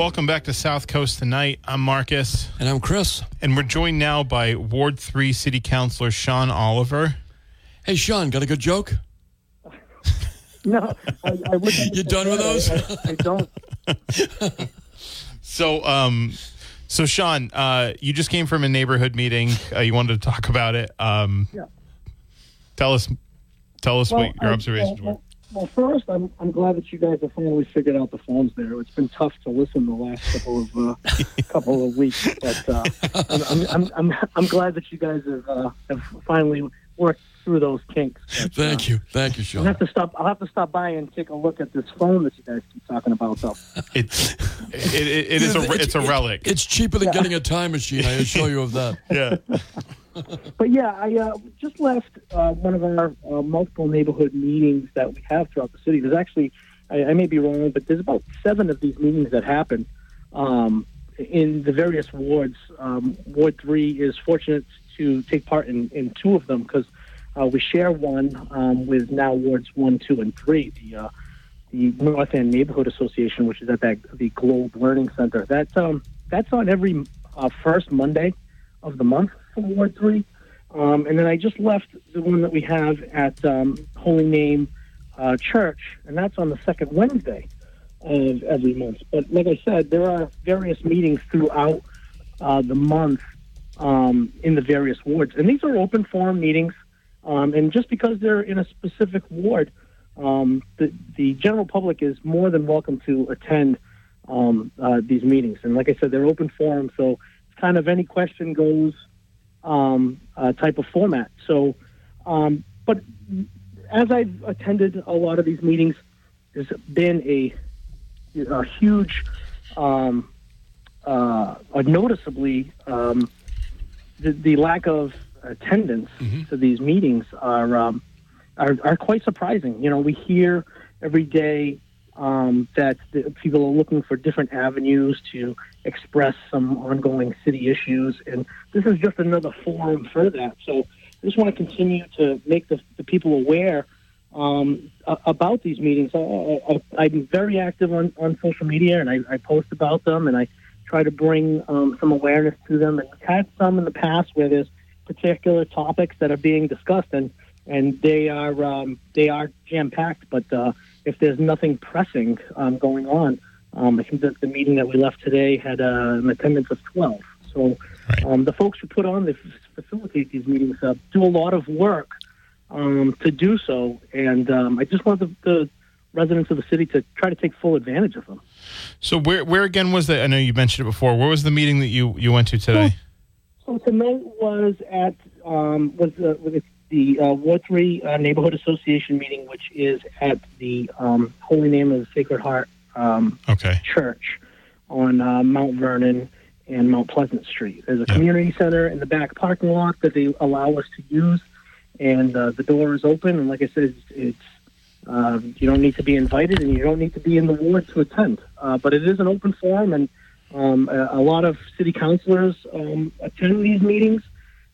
Welcome back to South Coast Tonight. I'm Marcus, And I'm Chris. and we're joined now by Ward 3 City Councilor Shawn Oliver. Hey, Shawn, got a good joke? No, I, I wish I You done with those? I, I, I don't. So, um, so Shawn, uh, you just came from a neighborhood meeting. Uh, you wanted to talk about it. Um, Yeah. Tell us, tell us what your I- observations well, were. Well, first, I'm I'm glad that you guys have finally figured out the phones there. It's been tough to listen the last couple of uh, couple of weeks, but uh, I'm, I'm, I'm I'm I'm glad that you guys have uh, have finally worked through those kinks. But, Thank uh, you. Thank you, Shawn. I'll have to stop. I'll have to stop by and take a look at this phone that you guys keep talking about, though. It, it, it, it is a, it's a relic. It's cheaper than getting a time machine, I assure you of that. Yeah. But yeah, I uh, just left uh, one of our uh, multiple neighborhood meetings that we have throughout the city. There's actually, I, I may be wrong, but there's about seven of these meetings that happen um, in the various wards. Um, Ward three is fortunate to take part in, in two of them because uh, we share one um, with now wards one, two, and three. The uh, the North End Neighborhood Association, which is at that the Globe Learning Center. That's um that's on every uh, first Monday of the month for Ward Three, um, and then I just left the one that we have at um, Holy Name uh, Church, and that's on the second Wednesday of every month. But like I said, there are various meetings throughout uh, the month um, in the various wards, and these are open forum meetings. Um, and just because they're in a specific ward, um, the the general public is more than welcome to attend um, uh, these meetings. And like I said, they're open forum, so it's kind of any question goes um, uh, type of format. So, um, but as I've attended a lot of these meetings, there's been a a huge, um, uh, a noticeably um, the, the lack of attendance to these meetings are, um, are are quite surprising. You know, we hear every day um, that the, people are looking for different avenues to express some ongoing city issues, and this is just another forum for that. So, I just want to continue to make the, the people aware um, about these meetings. I, I'm very active on, on social media, and I, I post about them, and I try to bring um, some awareness to them. And we've had some in the past where there's particular topics that are being discussed, and and they are um, they are jam packed. But uh, if there's nothing pressing um, going on, um, I think that the meeting that we left today had uh, an attendance of 12. So Right. um, the folks who put on the facilitate these meetings uh, do a lot of work um, to do so, and um, I just want the, the residents of the city to try to take full advantage of them. So where where again was the? I know you mentioned it before. Where was the meeting that you you went to today? So tonight was at um, was uh, was the uh, Ward Three uh, Neighborhood Association meeting, which is at the um, Holy Name of the Sacred Heart um, Okay. Church on uh, Mount Vernon and Mount Pleasant Street. There's a Yeah. community center in the back parking lot that they allow us to use, and uh, the door is open. And like I said, it's, it's uh, you don't need to be invited, and you don't need to be in the ward to attend. Uh, but it is an open forum, and um, a, a lot of city councilors um, attend these meetings.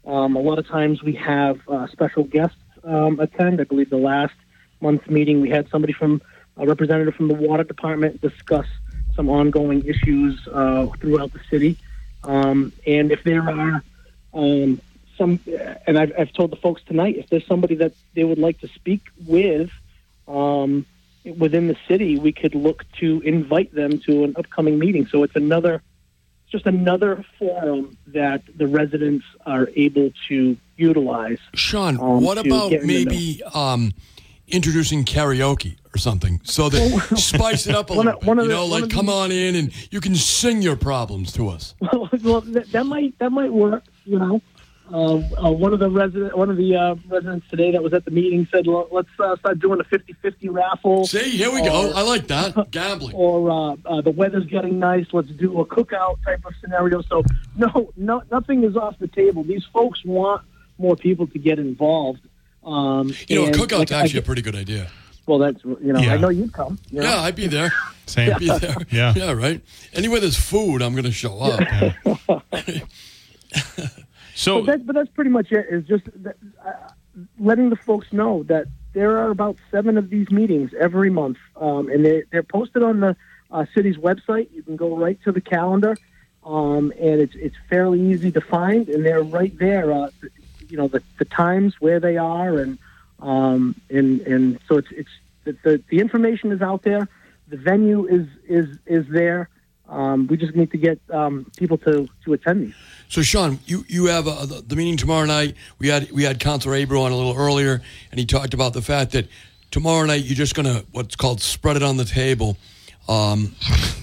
Um, a lot of times we have uh, special guests um, attend. I believe the last month's meeting we had somebody from a representative from the water department discuss some ongoing issues uh, throughout the city. Um, and if there are um, some, and I've, I've told the folks tonight, if there's somebody that they would like to speak with um, within the city, we could look to invite them to an upcoming meeting. So it's another, just another forum that the residents are able to utilize. Shawn, Um, what about get in the maybe um, introducing karaoke or something so that spice it up a One little one bit? You know, like come the- on in and you can sing your problems to us. well, that, that might that might work, you know. Uh, uh, one of the resident, one of the uh, residents today that was at the meeting said, "Let's uh, start doing a 50-50 raffle." See, here we go. I like that. Gambling. Or uh, uh, the weather's getting nice. Let's do a cookout type of scenario. So no, no, nothing is off the table. These folks want more people to get involved. Um, You know, a cookout's like, actually a pretty good idea. well. That's you know, Yeah. I know you'd come. you know? Yeah, I'd be there. Same. I'd be there. Yeah. Yeah, right. Anywhere there's food, I'm going to show up. So But that's, but that's pretty much it. Is just that, uh, letting the folks know that there are about seven of these meetings every month, um, and they, they're posted on the uh, city's website. You can go right to the calendar, um, and it's it's fairly easy to find, and they're right there. Uh, you know the, the times where they are, and um, and and so it's it's the, the the information is out there. The venue is is is there. Um, we just need to get um, people to to attend these. So, Shawn, you you have uh, the, meeting tomorrow night. We had we had Councilor Abreu on a little earlier, and he talked about the fact that tomorrow night you're just going to what's called spread it on the table. Um,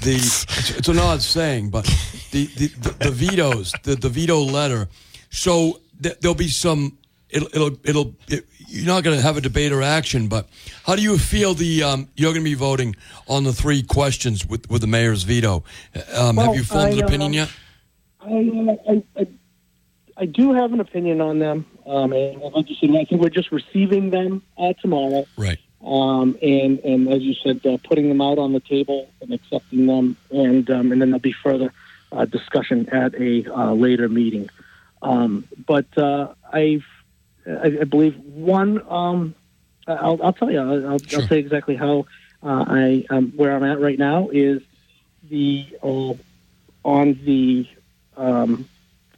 the it's, it's an odd saying, but the the, the, the vetoes, the, the veto letter. So th- there'll be some. It'll it'll it'll. It, you're not going to have a debate or action, but how do you feel the um, you're going to be voting on the three questions with with the mayor's veto? Um, Well, have you formed I, an opinion um, yet? I, I, I, I do have an opinion on them. Um, and like you said, I think we're just receiving them uh, tomorrow. Right. Um, and, and as you said, uh, putting them out on the table and accepting them. And, um, and then there'll be further uh, discussion at a uh, later meeting. Um, but uh, I've, I, I believe one, um, I'll, I'll tell you, I'll, I'll, Sure. I'll say exactly how uh, I, um, where I'm at right now is the, uh, on the, um,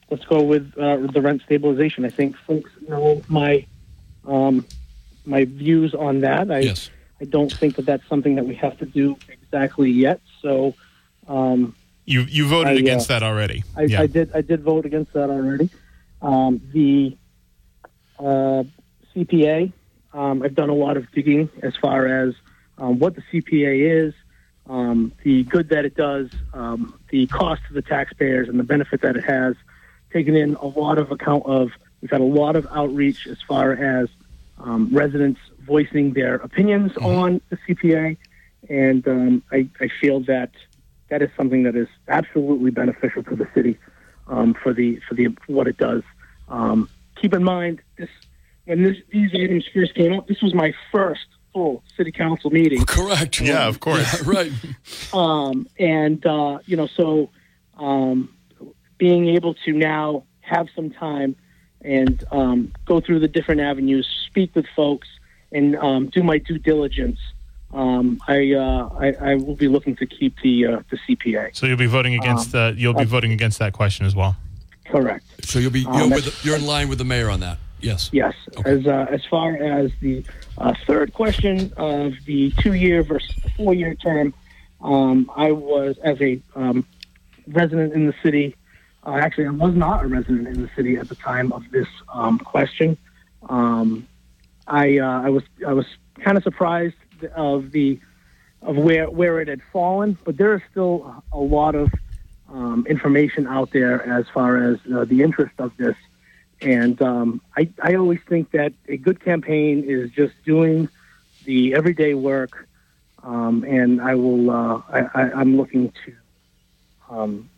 let's go with uh, the rent stabilization. I think folks know my um, my views on that. I Yes. I don't think that that's something that we have to do exactly yet. So um, you you voted I, uh, against that already. I, yeah. I did I did vote against that already. Um, the uh, CPA, um, I've done a lot of digging as far as um, what the CPA is, um, the good that it does, um, the cost to the taxpayers, and the benefit that it has. Taken in a lot of account of. We've had a lot of outreach as far as um, residents voicing their opinions on the CPA, and um, I, I feel that that is something that is absolutely beneficial to the city um, for the for the what it does. Um, keep in mind this when this, these items first came up. This was my first full city council meeting, Correct. Yeah, of course. Yeah, right. um, and uh, you know, so um, being able to now have some time and um, go through the different avenues, speak with folks, and um, do my due diligence. Um, I, uh, I I will be looking to keep the uh, the CPA. so you'll be voting against Um, the you'll be voting against that question as well. Correct. So you'll be Um, you're, that's- with, you're in line with the mayor on that. Yes. Yes. As uh, as far as the uh, third question of the two-year versus the four-year term, um, I was as a um, resident in the city. Uh, actually, I was not a resident in the city at the time of this um, question. Um, I uh, I was I was kind of surprised of the of where where it had fallen, but there is still a lot of um, information out there as far as uh, the interest of this. And um, I, I always think that a good campaign is just doing the everyday work. Um, and I will. Uh, I, I'm looking to um,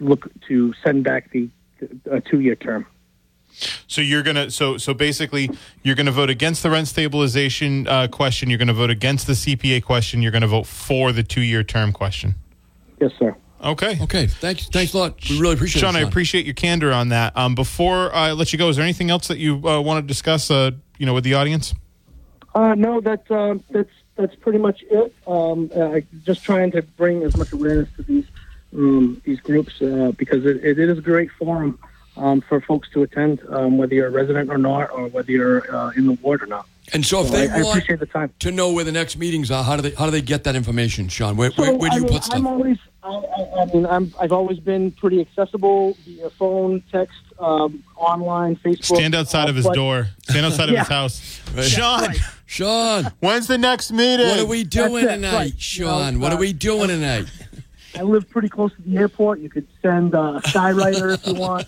look to send back the, the two-year term. So you're gonna so so basically you're gonna vote against the rent stabilization uh, question. You're gonna vote against the CPA question. You're gonna vote for the two year term question. Yes, sir. Okay. Okay. Thanks. Thanks a lot. We really appreciate it. Shawn. I appreciate your candor on that. Um, before I let you go, is there anything else that you uh, want to discuss? Uh, you know, with the audience. Uh, no, that's uh, that's that's pretty much it. Um, uh, just trying to bring as much awareness to these um, these groups uh, because it, it is a great forum um, for folks to attend, um, whether you're a resident or not, or whether you're uh, in the ward or not. And so, if So they I, I want appreciate the time. to know where the next meetings are, how do they how do they get that information, Shawn? Where, So, where, where do I you mean, put stuff? I'm always, I, I, I mean, I'm, I've always been pretty accessible via phone, text, um, online, Facebook. Stand outside uh, of his but- door. Stand outside of his house. Right. Shawn, right. Shawn, when's the next meeting? what are we doing it, tonight, right. Shawn? You know, what are uh, we doing tonight? I live pretty close to the airport. You could send uh, a skywriter if you want.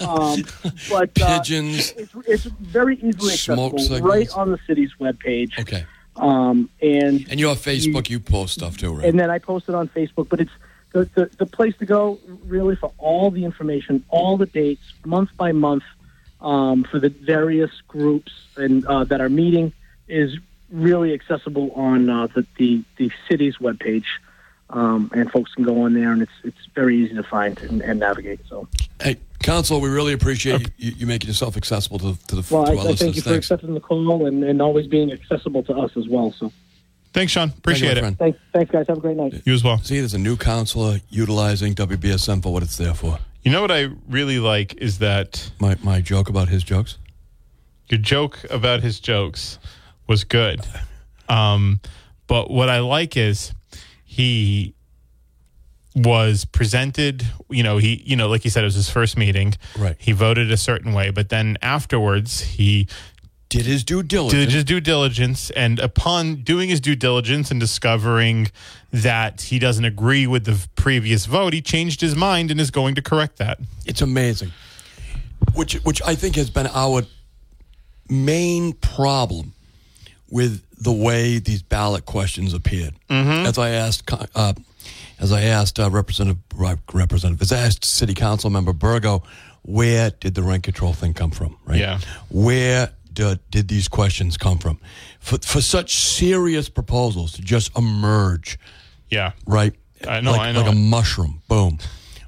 um, but uh, Pigeons. It's, it's very easily Smoke accessible signals. right on the city's webpage. Okay. Um, and And your Facebook, you post stuff too, right? and then I post it on Facebook. But it's the, the, the place to go really for all the information, all the dates, month by month, um, for the various groups and uh, that are meeting is really accessible on uh, the, the the city's webpage. Um, and folks can go on there, and it's it's very easy to find and, and navigate. So, Hey, Council, we really appreciate you, you making yourself accessible to, to the well, to I, our I thank you for Thanks. accepting the call and, and always being accessible to us as well. So, Thanks, Shawn. Thank you, Appreciate it. thanks, thanks, guys. Have a great night. You as well. See, there's a new counselor utilizing WBSM for what it's there for. You know what I really like is that My my joke about his jokes. your joke about his jokes was good. Um, but what I like is he was presented, you know, he, you know, like he said, it was his first meeting. Right. He voted a certain way, but then afterwards he Did his due diligence. did his due diligence, and upon doing his due diligence and discovering that he doesn't agree with the previous vote, he changed his mind and is going to correct that. It's amazing. Which which I think has been our main problem with the way these ballot questions appeared. As I asked, uh, as I asked uh, Representative Rep- as I asked City Council Member Burgo, where did the rent control thing come from? Right? Yeah. Where did, did these questions come from? For for such serious proposals to just emerge Yeah. right? I know, like, I know. Like a mushroom, boom,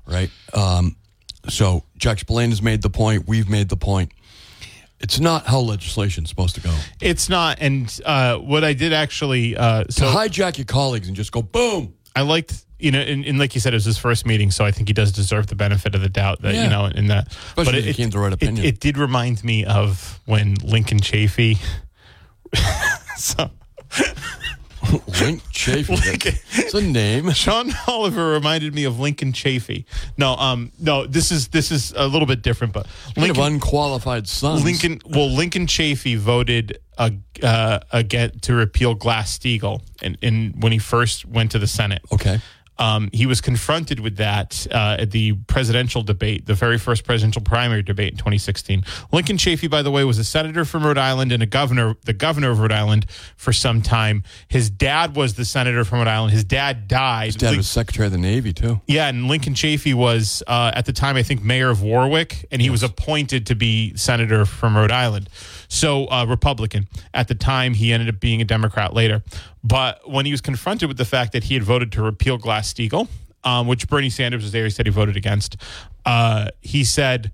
right? Um, so Jack Spillane has made the point. We've made the point. It's not how legislation's supposed to go. It's not. And uh, what I did actually, uh, To hijack your colleagues and just go boom. I liked, you know, and, and like you said, it was his first meeting, so I think he does deserve the benefit of the doubt that Yeah. you know in that. Especially if he came to the right it, opinion. it did remind me of when Lincoln Chafee. so Link Chafee. Link- It's a name. Shawn Oliver reminded me of Lincoln Chafee. No, um, no, this is this is a little bit different, but Kind of Lincoln. unqualified sons. Lincoln, well, Lincoln Chafee voted uh, uh, again to repeal Glass Steagall, and, and when he first went to the Senate, Okay. um, he was confronted with that uh, at the presidential debate, the very first presidential primary debate in 2016. Lincoln Chafee, by the way, was a senator from Rhode Island and a governor, the governor of Rhode Island for some time. His dad was the senator from Rhode Island. His dad died. His dad Lin- was Secretary of the Navy too. yeah, and Lincoln Chafee was uh, at the time, I think, mayor of Warwick, and he was appointed to be senator from Rhode Island. So, uh, Republican. At the time, he ended up being a Democrat later. But when he was confronted with the fact that he had voted to repeal Glass Steagall, um, which Bernie Sanders was there, he said he voted against, uh, he said,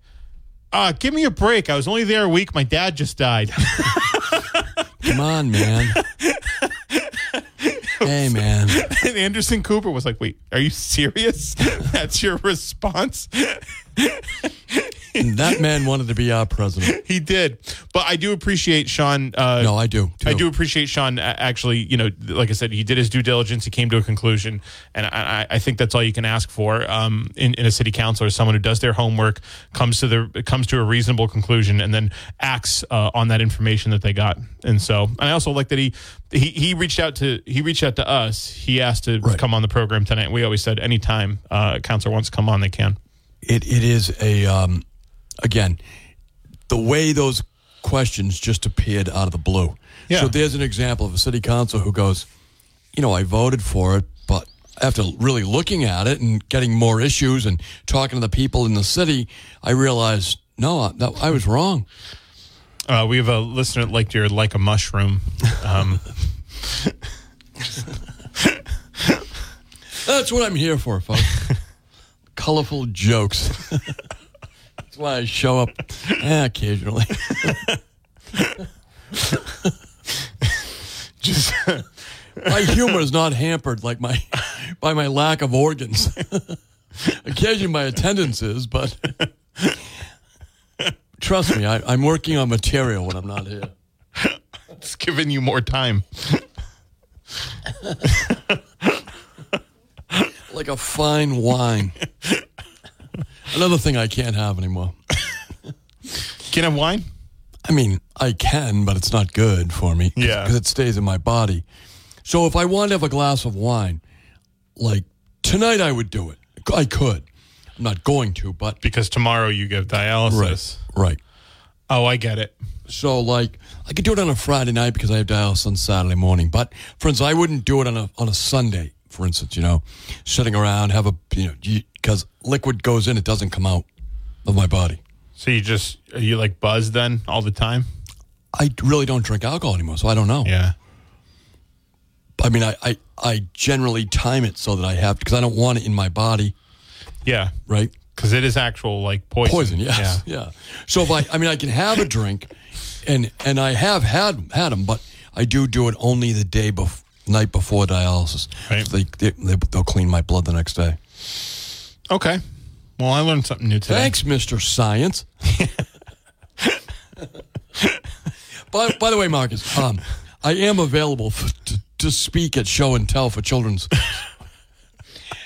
uh, Give me a break. I was only there a week. My dad just died. Come on, man. hey, man. and Anderson Cooper was like, Wait, are you serious? That's your response? That man wanted to be our president. He did, but I do appreciate Shawn. Uh, No, I do. Too. I do appreciate Shawn. uh, Actually, you know, like I said, he did his due diligence. He came to a conclusion, and I, I think that's all you can ask for um, in, in a city council is someone who does their homework, comes to the comes to a reasonable conclusion, and then acts uh, on that information that they got. And so, and I also like that he he he reached out to he reached out to us. He asked to Right. come on the program tonight. We always said anytime uh, a counselor wants to come on, they can. It it is a um, again the way those questions just appeared out of the blue. Yeah. So there's an example of a city council who goes, you know, I voted for it, but after really looking at it and getting more issues and talking to the people in the city, I realized no, I, that, I was wrong. Uh, we have a listener that liked your like a mushroom. Um, That's what I'm here for, folks. Colorful jokes. That's why I show up eh, occasionally. just my humor is not hampered like my by my lack of organs. Occasionally, my attendance is, but trust me, I, I'm working on material when I'm not here. it's giving you more time. Like a fine wine. Another thing I can't have anymore. Can I have wine? I mean, I can, but it's not good for me. Yeah. Because it stays in my body. So if I wanted to have a glass of wine, like tonight I would do it. I could. I'm not going to, but because tomorrow you give dialysis. right. right. Oh, I get it. So like I could do it on a Friday night because I have dialysis on Saturday morning. But friends, I wouldn't do it on a on a Sunday. For instance, you know, sitting around have a you know because liquid goes in, it doesn't come out of my body. So you just are you like buzzed then all the time? I really don't drink alcohol anymore, so I don't know. Yeah. I mean, I, I, I generally time it so that I have because I don't want it in my body, Yeah. right? Because it is actual like poison. Poison, yes, Yeah. yeah. So if I, I mean, I can have a drink, and and I have had had them, but I do do it only the day before, night before dialysis. Right. They, they they'll clean my blood the next day. Okay. Well, I learned something new today. Thanks, Mister Science. by by the way, Marcus, um, I am available for, to, to speak at show and tell for children's.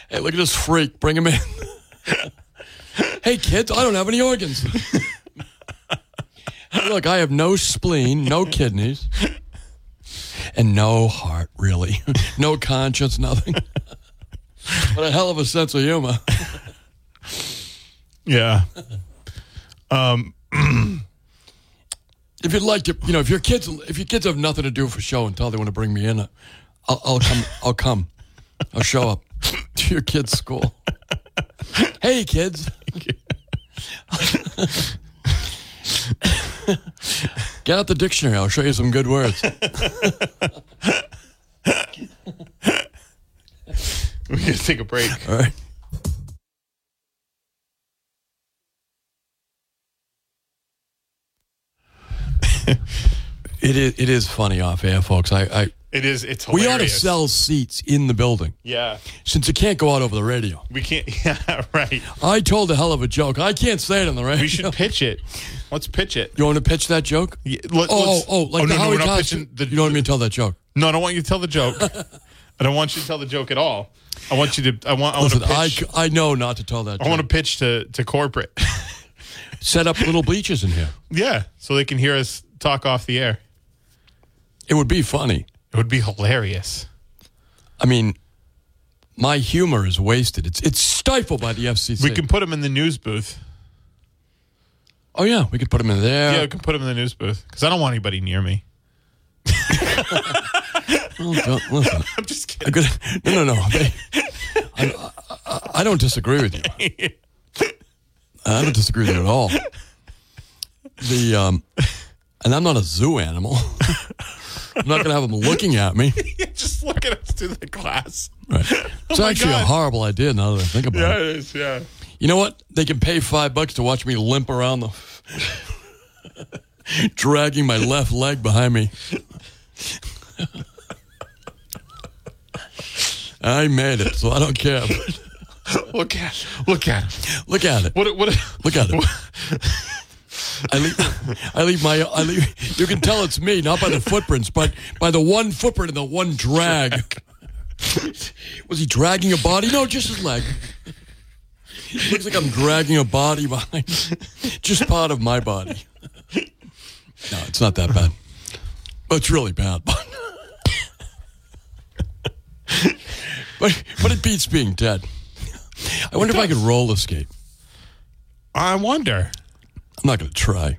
hey, look at this freak! Bring him in. hey, kids, I don't have any organs. look, I have no spleen, no kidneys, and no heart. Really, no conscience, nothing. but a hell of a sense of humor. Yeah. Um, If you'd like to, you know, if your kids, if your kids have nothing to do for show until they want to bring me in, I'll, I'll come. I'll come. I'll show up to your kids' school. Hey, kids. Get out the dictionary. I'll show you some good words. We gotta take a break. All right. It is. It is funny off air, folks. I. I It is. It's we ought to sell seats in the building Yeah. since it can't go out over the radio. We can't. Yeah. Right. I told a hell of a joke. I can't say it on the radio. We should pitch it. Let's pitch it. You want to pitch that joke? Yeah, let- oh, oh, oh, like oh, the no, no, Howie Cosby. the- you don't want me to tell that joke? No, I don't want you to tell the joke. I don't want you to tell the joke at all. I want you to. I want. I want Listen, to I, pitch. c- I know not to tell that joke. I joke. want to pitch to to corporate. set up little bleachers in here. yeah, so they can hear us talk off the air. It would be funny. It would be hilarious. I mean, my humor is wasted. It's it's stifled by the FCC. We can put them in the news booth. oh yeah, we could put them in there. Yeah, we can put them in the news booth because I don't want anybody near me. Oh, don't- listen, I'm just kidding. no, no, no. They, I, I, I don't disagree with you. I don't disagree with you at all. The um, and I'm not a zoo animal. I'm not going to have them looking at me. just look at us through the glass. Right. Oh it's my actually a horrible idea now that I think about Yeah, it. Yeah, it is. Yeah. You know what? They can pay five bucks to watch me limp around the, dragging my left leg behind me. I made it, so I don't care. Look at. It. Look at. Him. Look at it. What? What? Look at it. I leave, I leave my, I leave, you can tell it's me, not by the footprints, but by the one footprint and the one drag. Was he dragging a body? No, just his leg. Looks like I'm dragging a body behind, just part of my body. No, it's not that bad. But it's really bad. but, but it beats being dead. I wonder if I could roller skate. I wonder. I'm not going to try.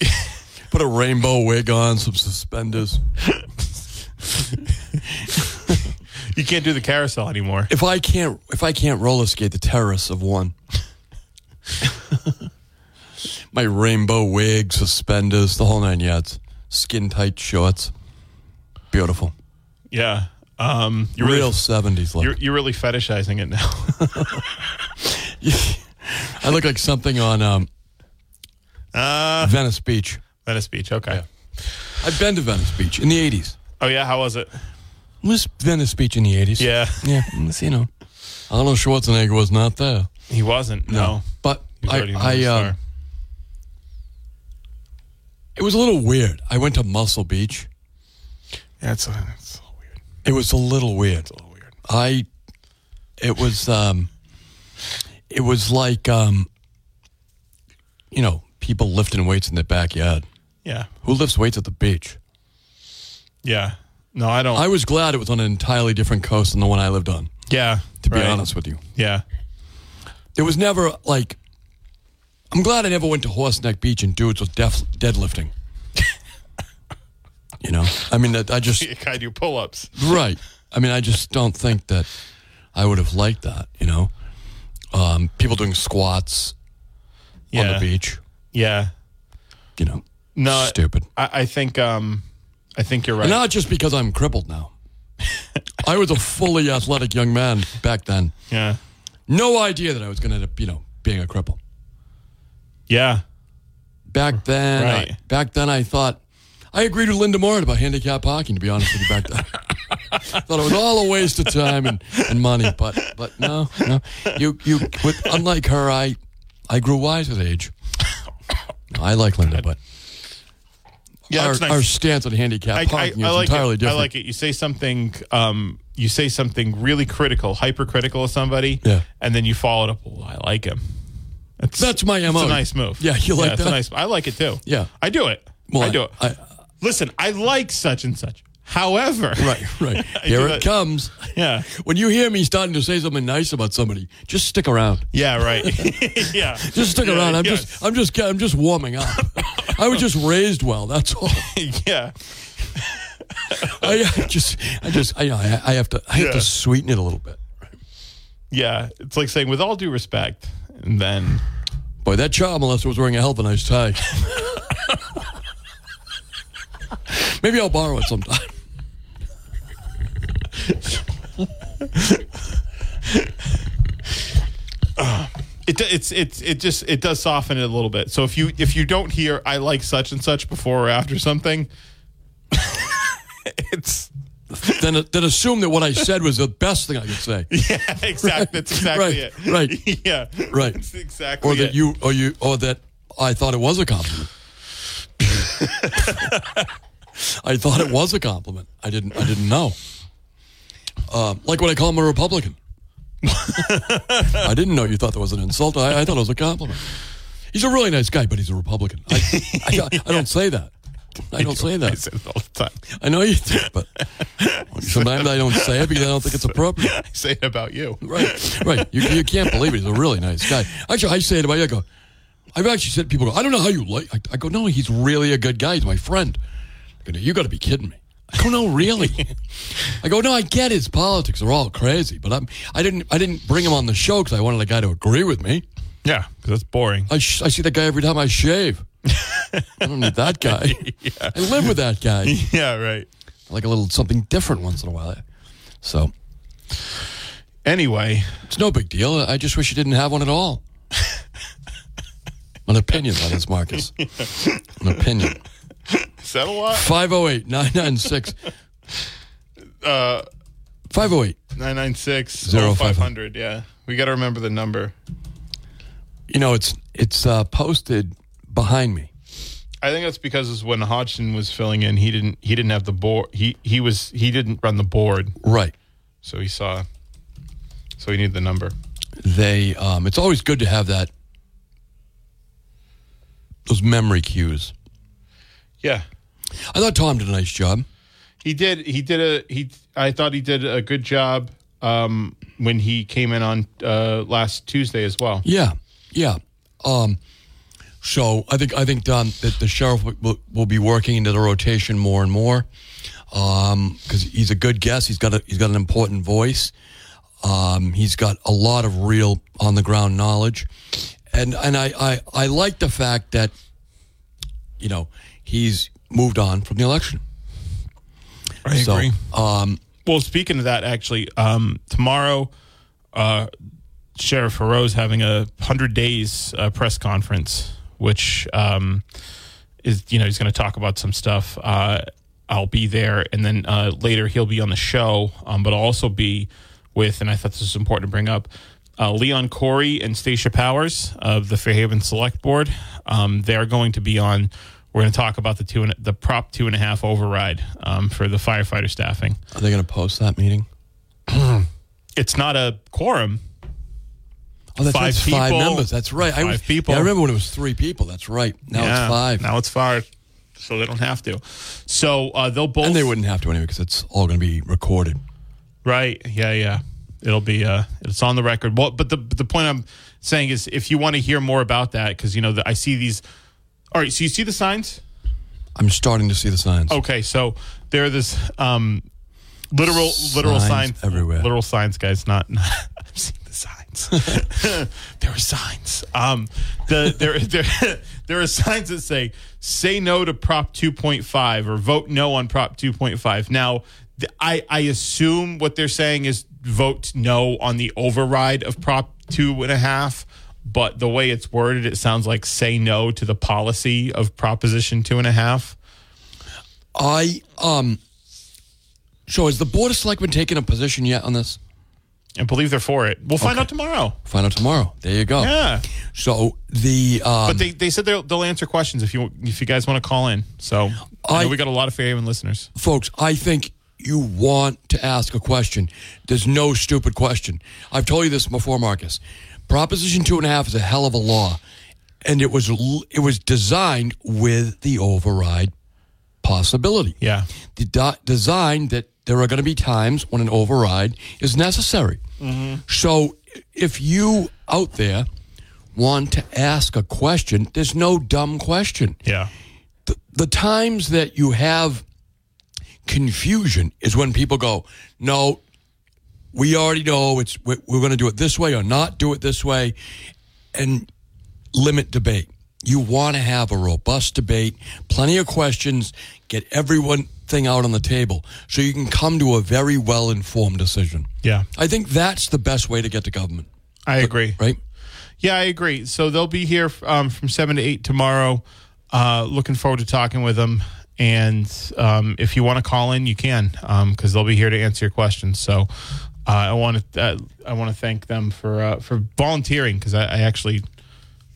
Put a rainbow wig on, some suspenders. You can't do the carousel anymore. If I can't, if I can't roller skate, the terrace of one, My rainbow wig, suspenders, the whole nine yards, skin tight shorts, beautiful, Yeah. Um. You're real really. seventies look. You're, you're really fetishizing it now. I look like something on um, Uh, Venice Beach. Venice Beach. Okay. I've been to Venice Beach in the eighties. Oh yeah. How was it? Was Venice Beach in the eighties? Yeah. yeah. it's, You know, Arnold Schwarzenegger was not there. He wasn't. No. But He was I, already a I movie uh, it was a little weird. I went to Muscle Beach. Yeah, it's, a, it's a little weird. It was a little weird. It's a little weird. I, it was, um, it was like, um, you know, people lifting weights in their backyard. Yeah. Who lifts weights at the beach? Yeah. No, I don't. I was glad it was on an entirely different coast than the one I lived on. yeah. To be right. honest with you, Yeah. It was never like. I'm glad I never went to Horseneck Beach and dudes was def- deadlifting. you know, I mean, that I just of do pull ups. right. I mean, I just don't think that I would have liked that. You know, um, people doing squats yeah. on the beach. Yeah. You know, No, stupid. I, I think um, I think you're right. And not just because I'm crippled now. I was a fully athletic young man back then. yeah. No idea that I was going to end up, you know, being a cripple. Yeah. Back then, Right. I, back then, I thought I agreed with Linda Moore about handicap parking. To be honest with you, back then, I thought it was all a waste of time and, and money. But but no, no. You you with unlike her, I I grew wise with age. I like Linda, but Yeah, our, nice. our stance on handicap I, I, parking I is like entirely it. different. I like it. You say something, um, you say something really critical, hypercritical of somebody, Yeah. and then you follow it up. Well, I like him. It's, That's my It's MO. a nice move. Yeah, you like it's that? Nice. I like it too. Yeah. I do it. Well, I do it. I- Listen, I like such and such. However, Right, right. Here it comes. Yeah. When you hear me starting to say something nice about somebody, just stick around. Yeah. Right. yeah. Just stick Yeah, around. I'm yes. just, I'm just, I'm just warming up. I was just raised well. That's all. yeah. I just, I just, I, I I have to, I have Yeah. to sweeten it a little bit. Yeah. It's like saying, with all due respect, and then Boy, that child molester was wearing a hell of a nice tie. Maybe I'll borrow it sometime. it it's it's it just it does soften it a little bit. So if you if you don't hear I like such and such before or after something, it's then, then assume that what I said was the best thing I could say. yeah, exactly. That's exactly Right, it. right. yeah. Right. That's exactly Or that it. you, or you, or that I thought it was a compliment. I thought it was a compliment. I didn't. I didn't know. Uh, like when I call him a Republican. I didn't know you thought that was an insult. I, I thought it was a compliment. He's a really nice guy, but he's a Republican. I, I, I don't say that. I don't say that. I say it all the time. I know you do, but sometimes I don't say it because I don't think it's appropriate. I say it about you. Right, right. You, you can't believe it. He's a really nice guy. Actually, I say it about you. I go, I've actually said people go, I don't know how you like. I, I go, no, he's really a good guy. He's my friend. Go, you got to be kidding me. I go, no, really. I go, no, I get his politics are all crazy, but I'm, I didn't, I didn't bring him on the show because I wanted a guy to agree with me. Yeah, because that's boring. I, sh- I see that guy every time I shave. I don't need that guy. I live with that guy. yeah, right. I like a little something different once in a while. So Anyway, It's no big deal. I just wish you didn't have one at all. An opinion, that is, Marcus. An opinion. Is that a lot? 508 996. Uh, 508 996 0500. Yeah. We got to remember the number. You know, it's it's uh, posted behind me. I think that's because when Hodgson was filling in, he didn't he didn't have the board. He he was he didn't run the board, Right. so he saw. So he needed the number. They. Um, it's always good to have that. Those memory cues. Yeah, I thought Tom did a nice job. he did. He did a he. I thought he did a good job um, when he came in on uh, last Tuesday as well. Yeah, yeah. Um, so I think I think um, that the sheriff will, will, be working into the rotation more and more because he's a good guest. He's got a, he's got an important voice. Um, he's got a lot of real on the ground knowledge, and and I, I I like the fact that you know he's moved on from the election. I so, Um, Well, speaking of that, actually, um, tomorrow, uh, Sheriff Faro's having a hundred days uh, press conference, which um, is you know he's going to talk about some stuff. Uh, I'll be there, and then uh, later he'll be on the show, um, but I'll also be with, and I thought this was important to bring up. Uh, Leon Correy and Stasia Powers of the Fairhaven Select Board. Um, they're going to be on. We're going to talk about the two and the prop two and a half override um, for the firefighter staffing are they going to post that meeting? it's not a quorum. Oh, that's Five that's five members. That's right. I Five was, people. Yeah, I remember when it was three people. That's right. Now Yeah, it's five. Now it's five. So they don't have to. So uh, they'll both. And they wouldn't have to anyway because it's all going to be recorded. Right. Yeah. Yeah. It'll be. Uh, it's on the record. Well, but the but the point I'm saying is if you want to hear more about that, because you know the, I see these. All right, so you see the signs. I'm starting to see the signs. Okay, so there are this um, literal literal Signs signs everywhere. Literal signs, guys. Not. not I'm seeing the signs. there are signs. Um, the there there there are signs that say "Say no to Prop 2.5" or "Vote no on Prop 2.5." Now, I I assume what they're saying is vote no on the override of Prop two and a half. But the way it's worded, it sounds like say no to the policy of Proposition two and a half. I um. So has the board of selectmen taken a position yet on this? I believe they're for it. We'll find Okay. out tomorrow. Find out tomorrow. There you go. Yeah, So the um, but they, they said they'll, they'll answer questions if you if you guys want to call in. So I, I- know we got a lot of Fairhaven listeners. folks, I think you want to ask a question. There's no stupid question. I've told you this before, Marcus. Proposition two and a half is a hell of a law, and it was it was designed with the override possibility. Yeah, The do- design that there are going to be times when an override is necessary. Mm-hmm. So if you out there want to ask a question, there's no dumb question yeah, the, the times that you have confusion is when people go, no, we already know it's we're, going to do it this way or not do it this way, and limit debate. You want to have a robust debate, plenty of questions, get everyone thing out on the table so you can come to a very well informed decision. yeah. I think that's the best way to get to government, I agree. right? Yeah, I agree. So they'll be here um, from seven to eight tomorrow. Uh, looking forward to talking with them. And um, if you want to call in, you can because they'll be here to answer your questions. So uh, I want to uh, I want to thank them for uh, for volunteering because I, I actually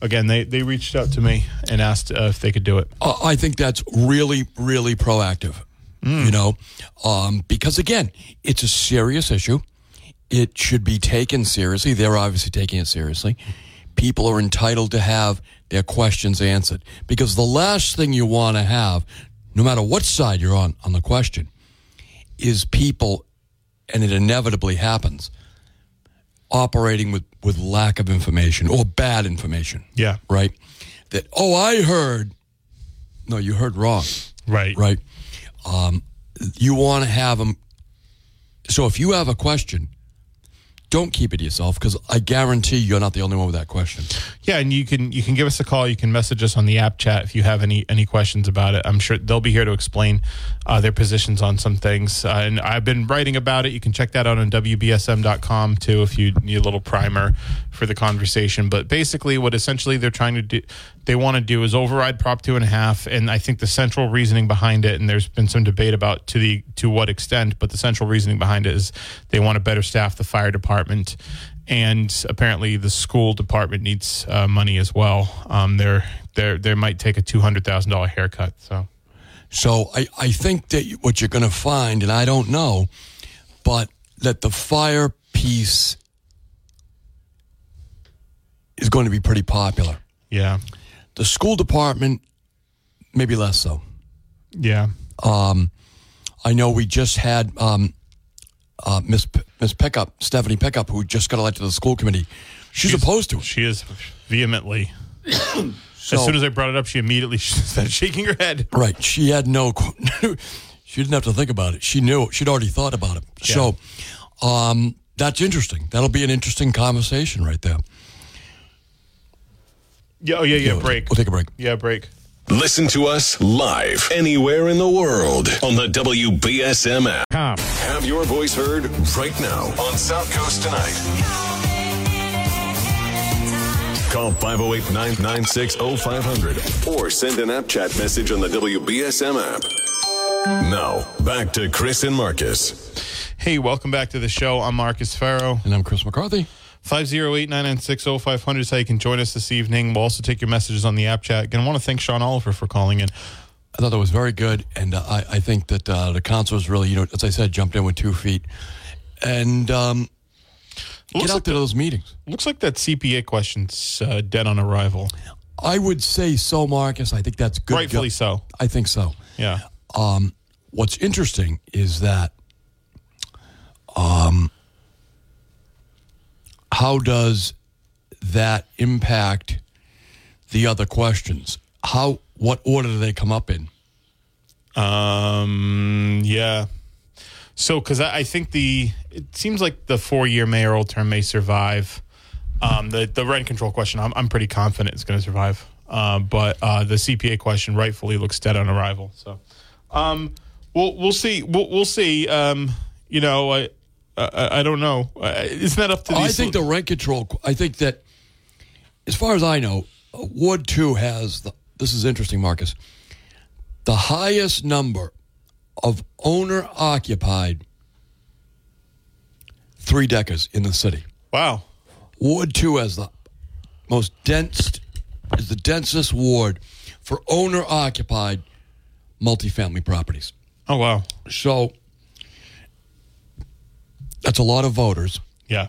again they they reached out to me and asked uh, if they could do it. I think that's really, really proactive. You know, um, because again, it's a serious issue. It should be taken seriously. They're obviously taking it seriously. People are entitled to have their questions answered because the last thing you want to have, no matter what side you're on on the question, is people, and it inevitably happens, operating with, with lack of information or bad information Yeah. right? That oh, I heard. No, you heard wrong, Right. right? Um, you want to have them. So if you have a question, don't keep it to yourself because I guarantee you're not the only one with that question. Yeah, and you can you can give us a call. You can message us on the app chat if you have any any questions about it. I'm sure they'll be here to explain uh, their positions on some things. Uh, and I've been writing about it. You can check that out on wbsm.com too if you need a little primer for the conversation. But basically, what essentially they're trying to do, they want to do is override Prop two and a half. And I think the central reasoning behind it, and there's been some debate about to the to what extent, but the central reasoning behind it is they want to better staff the fire department and apparently the school department needs uh, money as well. Um, they're they they might take a two hundred thousand dollar haircut. So So I, I think that what you're going to find, and I don't know, but that the fire piece is going to be pretty popular. yeah, The school department, maybe less so. yeah, Um, I know we just had um, uh, Miss P- Miss Pickup, Stephanie Pickup, who just got elected to the school committee. She's, opposed to it. She is vehemently. So- as soon as I brought it up, she immediately started shaking her head. Right. She had no. she didn't have to think about it. She knew. She'd already thought about it. So, um, that's interesting. That'll be an interesting conversation right there. Yeah, oh yeah, yeah. we'll- break. We'll take a break. Yeah, break. Listen to us live anywhere in the world on the WBSM app. Have your voice heard right now on South Coast Tonight. Call 508 996 0500 or send an app chat message on the WBSM app. Now, back to Chris and Marcus. Hey, welcome back to the show. I'm Marcus Farrow. And I'm Chris McCarthy. 508 996 0500 is how you can join us this evening. We'll also take your messages on the app chat. Again, I want to thank Shawn Oliver for calling in. I thought that was very good, and uh, I, I think that uh, the councilors really, you know, as I said, jumped in with two feet, and um, get Looks out like, to those meetings. looks like that CPA question's uh, dead on arrival. I would say so, Marcus. I think that's good. Rightfully so. I think so. Yeah. Um, what's interesting is that, um, how does that impact the other questions? How what order do they come up in? Um. Yeah. So, because I, I think the it seems like the four-year mayoral term may survive. Um. The the rent control question, I'm I'm pretty confident it's going to survive. Um. But uh, the CPA question rightfully looks dead on arrival. So, um, we'll we'll see. We'll we'll see. Um. You know, I I, I don't know. Isn't that up to? I these- think the rent control. I think that, as far as I know, uh, Ward Two has the. This is interesting, Marcus. The highest number of owner occupied three deckers in the city. Wow. Ward Two has the most dense, is the densest ward for owner occupied multifamily properties. Oh wow. So that's a lot of voters. Yeah.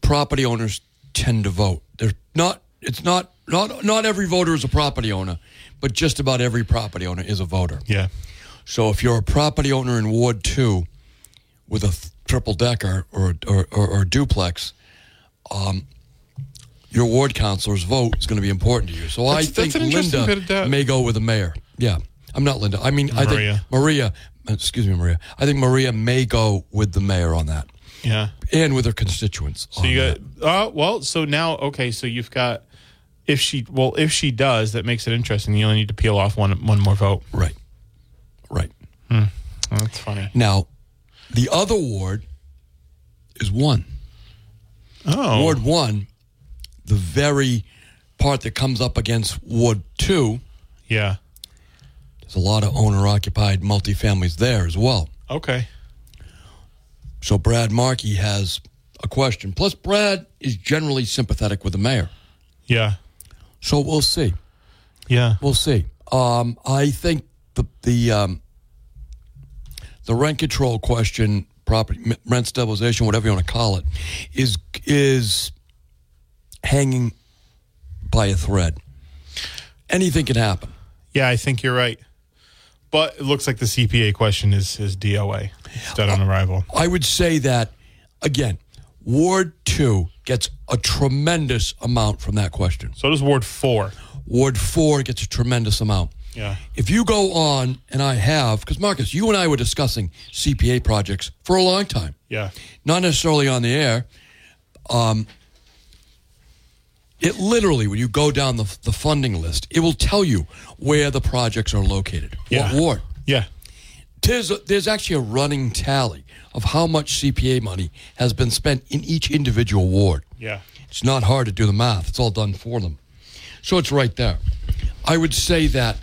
property owners tend to vote. They're not. It's not not not every voter is a property owner, but just about every property owner is a voter. Yeah. So if you're a property owner in Ward Two with a triple decker or or, or, or duplex, um, your ward councilor's vote is going to be important to you. So I think that's bit of Linda may go with the mayor. Yeah, I'm not Linda. I mean, I think Maria. Excuse me, Maria. I think Maria may go with the mayor on that, Yeah. and with her constituents. So you got uh well, so now okay, so you've got if she well if she does, that makes it interesting. You only need to peel off one one more vote. right, right. Oh, that's funny. Now, the other ward is one. Oh, Ward one, the very part that comes up against Ward two, yeah. There's a lot of owner occupied multifamilies there as well. Okay. So Brad Markey has a question. Plus, Brad is generally sympathetic with the mayor. Yeah. So we'll see. Yeah. We'll see. Um, I think the the um, the rent control question, property rent stabilization, whatever you want to call it, is is hanging by a thread. Anything can happen. Yeah, I think you're right. But it looks like the CPA question is is DOA. Dead on arrival. I would say that again. Ward two gets a tremendous amount from that question. So does Ward four. Ward four gets a tremendous amount. Yeah. If you go on, and I have, because Marcus, you and I were discussing CPA projects for a long time. Yeah. not necessarily on the air. Um, it literally, when you go down the, the funding list, it will tell you where the projects are located. Yeah. What ward? Yeah. There's, a, there's actually a running tally of how much CPA money has been spent in each individual ward. Yeah. It's not hard to do the math, it's all done for them. So it's right there. I would say that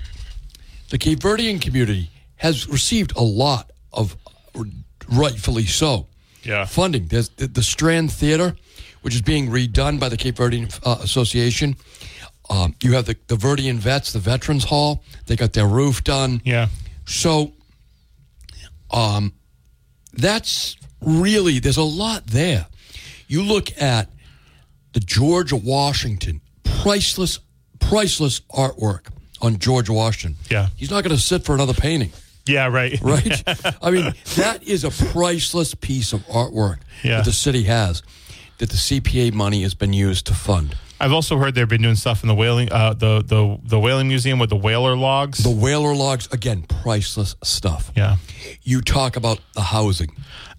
the Cape Verdean community has received a lot of, rightfully so, Yeah. funding. There's the, the Strand Theater, which is being redone by the Cape Verdean uh, Association. Um, you have the, the Verdean Vets, the Veterans Hall. They got their roof done. Yeah. So, um, that's really there's a lot there. You look at the George Washington priceless, priceless artwork on George Washington. Yeah. he's not going to sit for another painting, Yeah, right. right? I mean, that is a priceless piece of artwork Yeah. that the city has that the CPA money has been used to fund. I've also heard they've been doing stuff in the whaling uh the the the whaling museum with the whaler logs. The whaler logs, again, priceless stuff. yeah. You talk about the housing.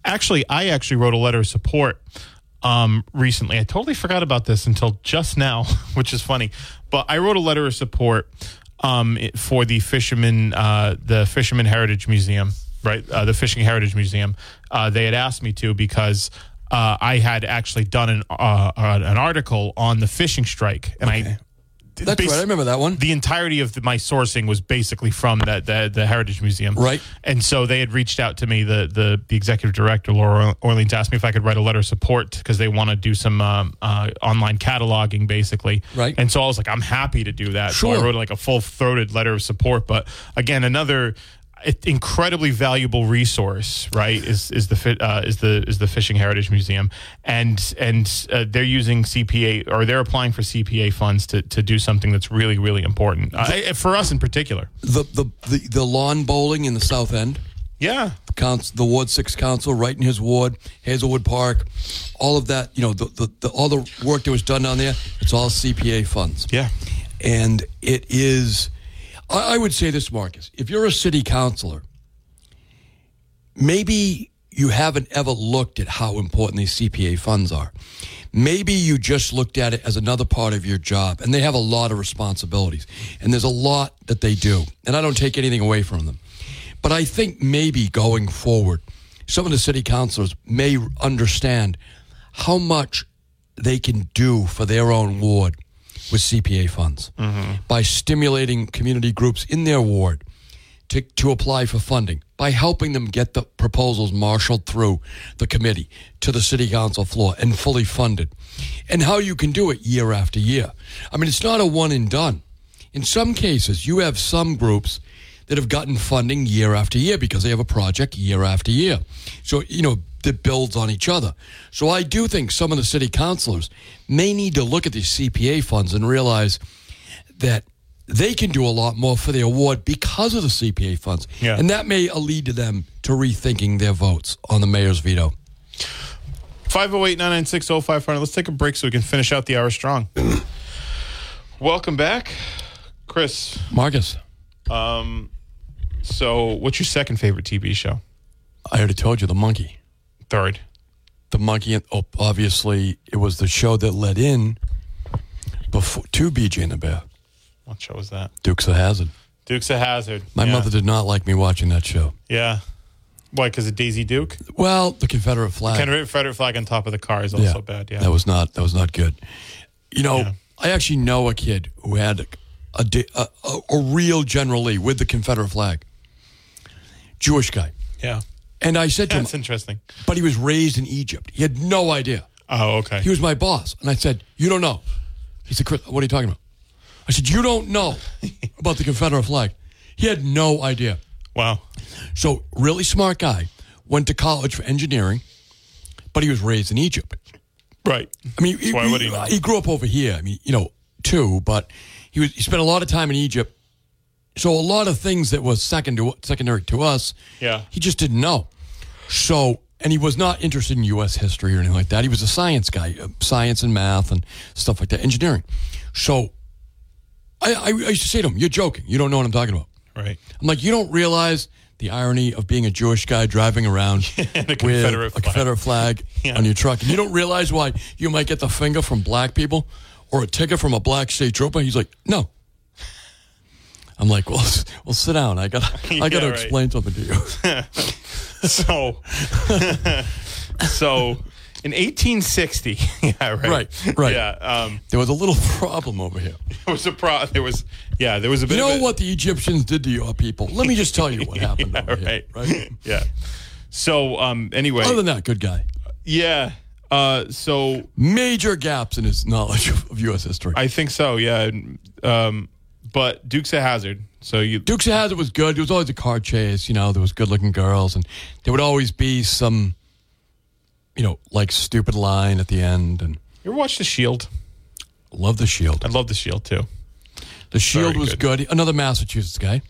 Actually, I actually wrote a letter of support um, recently. I totally forgot about this until just now, which is funny. But I wrote a letter of support um, for the fisherman, uh, the Fisherman Heritage Museum, right? Uh, the Fishing Heritage Museum. Uh, they had asked me to because uh, I had actually done an uh, uh, an article on the fishing strike, and I. That's bas- right. I remember that one. the entirety of the, my sourcing was basically from the, the the Heritage Museum, Right. And so they had reached out to me. The the, the executive director, Laura Orleans, asked me if I could write a letter of support because they want to do some um, uh, online cataloging, basically. Right. And so I was like, I'm happy to do that. So Sure. I wrote like a full throated letter of support. But again, another incredibly valuable resource, right? Is is the uh, is the is the Fishing Heritage Museum, and and uh, they're using CPA or they're applying for CPA funds to to do something that's really really important uh, for us in particular. the, the, the, the lawn bowling in the South End. Yeah. the, council, the Ward Six Council, right in his ward, Hazelwood Park, all of that. You know, the, the, the all the work that was done down there. It's all CPA funds. Yeah. and it is. I, I would say this, Marcus. If you're a city councilor, maybe you haven't ever looked at how important these CPA funds are. Maybe you just looked at it as another part of your job, and they have a lot of responsibilities, and there's a lot that they do, and I don't take anything away from them. But I think maybe going forward, some of the city councilors may understand how much they can do for their own ward with CPA funds by stimulating community groups in their ward to, to apply for funding, by helping them get the proposals marshaled through the committee to the city council floor and fully funded, and how you can do it year after year. I mean, it's not a one and done. In some cases, you have some groups that have gotten funding year after year because they have a project year after year. So, you know, that builds on each other. So I do think some of the city councilors may need to look at these CPA funds and realize that they can do a lot more for the award because of the CPA funds. Yeah. And that may lead to them to rethinking their votes on the mayor's veto. 508 996 0500. Let's take a break so we can finish out the hour strong. Welcome back, Chris. Marcus, Um, so, what's your second favorite TV show? I already told you the monkey. Third. The monkey, oh, obviously, it was the show that led in before to BJ and the Bear, What show was that? Dukes of Hazzard. Dukes of Hazzard. My Yeah. mother did not like me watching that show. Yeah. Why? Because of Daisy Duke. Well, the Confederate flag. Confederate flag on top of the car is also bad. Yeah. That was not that was not good. You know, Yeah. I actually know a kid who had a, a, a, a real General Lee with the Confederate flag. Jewish guy. yeah. And I said to him, That's interesting. but he was raised in Egypt. He had no idea. Oh, okay. He was my boss. And I said, You don't know. He said, Chris, what are you talking about? I said, You don't know about the Confederate flag. He had no idea. wow. So, really smart guy. Went to college for engineering, but he was raised in Egypt. Right. I mean, he, why would he he, he grew up over here. I mean, you know, too, but he was he spent a lot of time in Egypt. So a lot of things that was second to secondary to us, Yeah. he just didn't know. So, and he was not interested in U.S. history or anything like that. He was a science guy, uh, science and math and stuff like that, engineering. So, I, I, I used to say to him, "You're joking. You don't know what I'm talking about." Right. I'm like, you don't realize the irony of being a Jewish guy driving around with Confederate a flag. Confederate flag Yeah. on your truck, and you don't realize why you might get the finger from black people or a ticket from a black state trooper. He's like, no. I'm like, well, well, sit down. I got, I got Yeah, to right. explain something to you. So, so in 1860, yeah, right, Right, right. yeah. Um, there was a little problem over here. there was a pro. There was, yeah, there was a bit. You know a- what the Egyptians did to your people? Let me just tell you what happened Yeah, over here. right, Right. yeah. So, um, anyway, Other than that, good guy. yeah. Uh, so Major gaps in his knowledge of, of U.S. history. I think so, yeah. Um, but Dukes of Hazzard. So you, Dukes of Hazzard was good. There was always a car chase. You know, there was good-looking girls, and there would always be some, you know, like stupid line at the end. And you ever watch The Shield? love the Shield. I love The Shield too. The Shield Very was good. good. Another Massachusetts guy.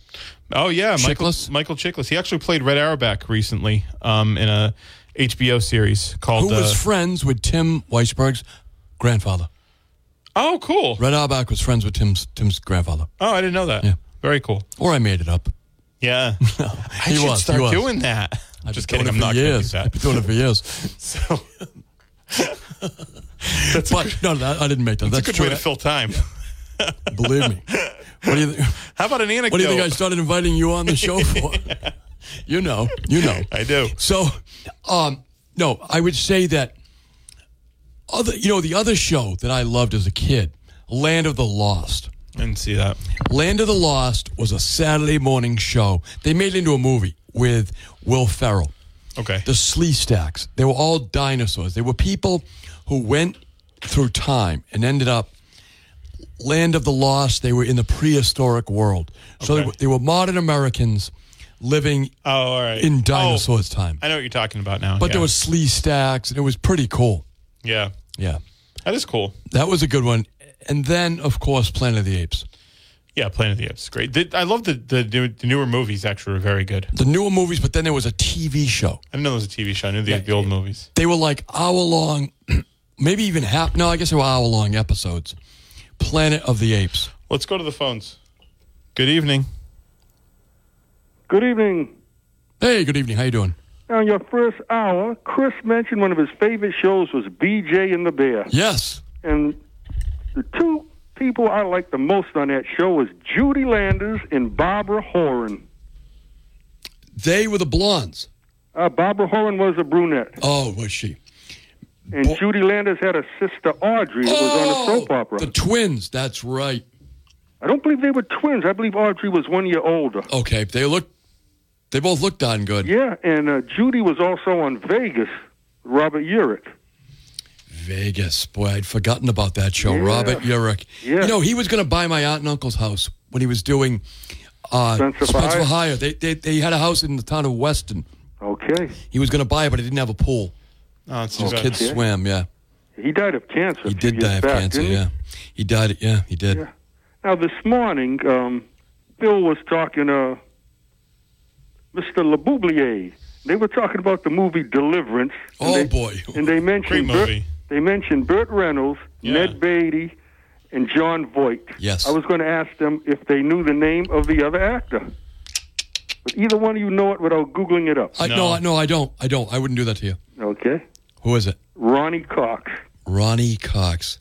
Oh yeah, Michael, Chiklis? Michael Chiklis. He actually played Red Auerbach recently um, in a HBO series called. Who was uh, friends with Tim Weisberg's grandfather. Oh, cool. Red Auerbach was friends with Tim's Tim's grandfather. Oh, I didn't know that. Yeah. Very cool. Or I made it up. Yeah. I He should was, he start doing that. I've Just kidding. I'm not going to do years. I've that. been doing it for years. So but no, that, I didn't make that. a That's good true. way to fill time. Believe me. What do you think? How about an anecdote? What do you think I started inviting you on the show for? you know, you know. I do. So, um, no, I would say that other, you know, the other show that I loved as a kid, Land of the Lost. I didn't see that. Land of the Lost was a Saturday morning show. They made it into a movie with Will Ferrell. Okay. The Sleestaks. They were all dinosaurs. They were people who went through time and ended up Land of the Lost. They were in the prehistoric world. So they, were, they were modern Americans living oh, all right. in Oh, dinosaurs' time. I know what you're talking about now. But yeah. there was Sleestaks, and it was pretty cool. Yeah. Yeah. That is cool. That was a good one. And then, of course, Planet of the Apes. Yeah, Planet of the Apes, great. The, I love the, the new- the newer movies. Actually, were very good. The newer movies, but then there was a TV show. I didn't know there was a TV show. I knew the, the old movies. They were like hour long, maybe even half. No, I guess they were hour long episodes. Planet of the Apes. Let's go to the phones. Good evening. Good evening. Hey, good evening. How you doing? On your first hour, Chris mentioned one of his favorite shows was BJ and the Bear. Yes. And the two people I liked the most on that show was Judy Landers and Barbara Horan. They were the blondes. Uh, Barbara Horan was a brunette, Oh, was she? and Bo- Judy Landers had a sister Audrey that was on a soap opera. Oh, The twins. That's right. I don't believe they were twins. I believe Audrey was one year older. Okay, they look. They both look darn good. Yeah, and uh, Judy was also on Vegas. Robert Urich. Vegas. Boy, I'd forgotten about that show. Yeah. Robert Urich. Yeah. You know, he was going to buy my aunt and uncle's house when he was doing uh, Spencer for Spencer Hire? Hire. They, they, they had a house in the town of Weston. Okay, He was going to buy it, but he didn't have a pool. Oh, it's too His kids Okay. swam, yeah. he died of cancer. He did die of back, cancer, didn't he? yeah. He died, yeah, he did. Yeah. Now this morning, um, Bill was talking uh, Mr. Laboublier. They were talking about the movie Deliverance. and Oh, they- boy. And they mentioned Great movie. Burt, they mentioned Burt Reynolds, Yeah. Ned Beatty, and Jon Voight. Yes. I was going to ask them if they knew the name of the other actor. But either one of you know it without googling it up. I, No. no, I, no, I don't. I don't. I wouldn't do that to you. Okay. Who is it? Ronny Cox. Ronny Cox.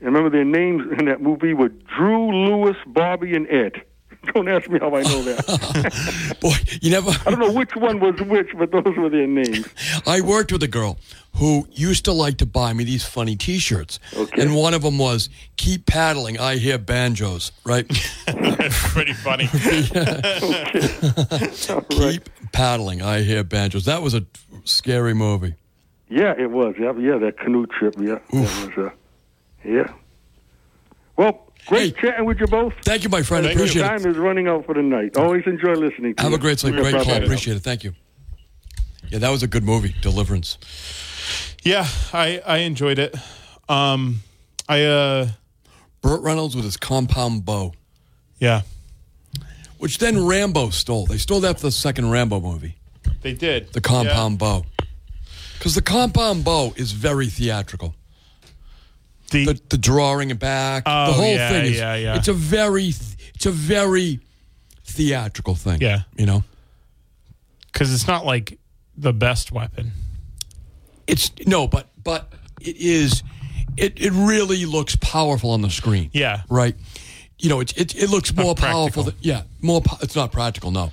And remember their names in that movie were Drew, Lewis, Bobby, and Ed. Don't ask me how I know that. Boy, you never. I don't know which one was which, but those were their names. I worked with a girl who used to like to buy me these funny T-shirts, Okay. and one of them was "Keep paddling, I hear banjos." Right? That's pretty funny. All right. Keep paddling, I hear banjos. That was a scary movie. Yeah, it was. Yeah, yeah, that canoe trip. Yeah, that was. Uh, yeah. Well, great Hey. chatting with you both. Thank you, my friend. Thank you. Appreciate Time is running out for the night. Always enjoy listening. to Have you. a great sleep. Great call. appreciate it. Appreciate it. Thank you. Yeah, that was a good movie, Deliverance. yeah, I I enjoyed it. Um, I uh, Burt Reynolds with his compound bow, yeah, which then Rambo stole. They stole that for the second Rambo movie, they did the compound bow. Because the compound bow is very theatrical. The, the, the drawing it back. Oh, the whole yeah, thing is yeah, yeah. it's a very it's a very theatrical thing. Yeah. You know? because it's not like the best weapon. It's no, but but it is it it really looks powerful on the screen. Yeah. Right. You know, it it, it looks more powerful than yeah, more po- it's not practical, no.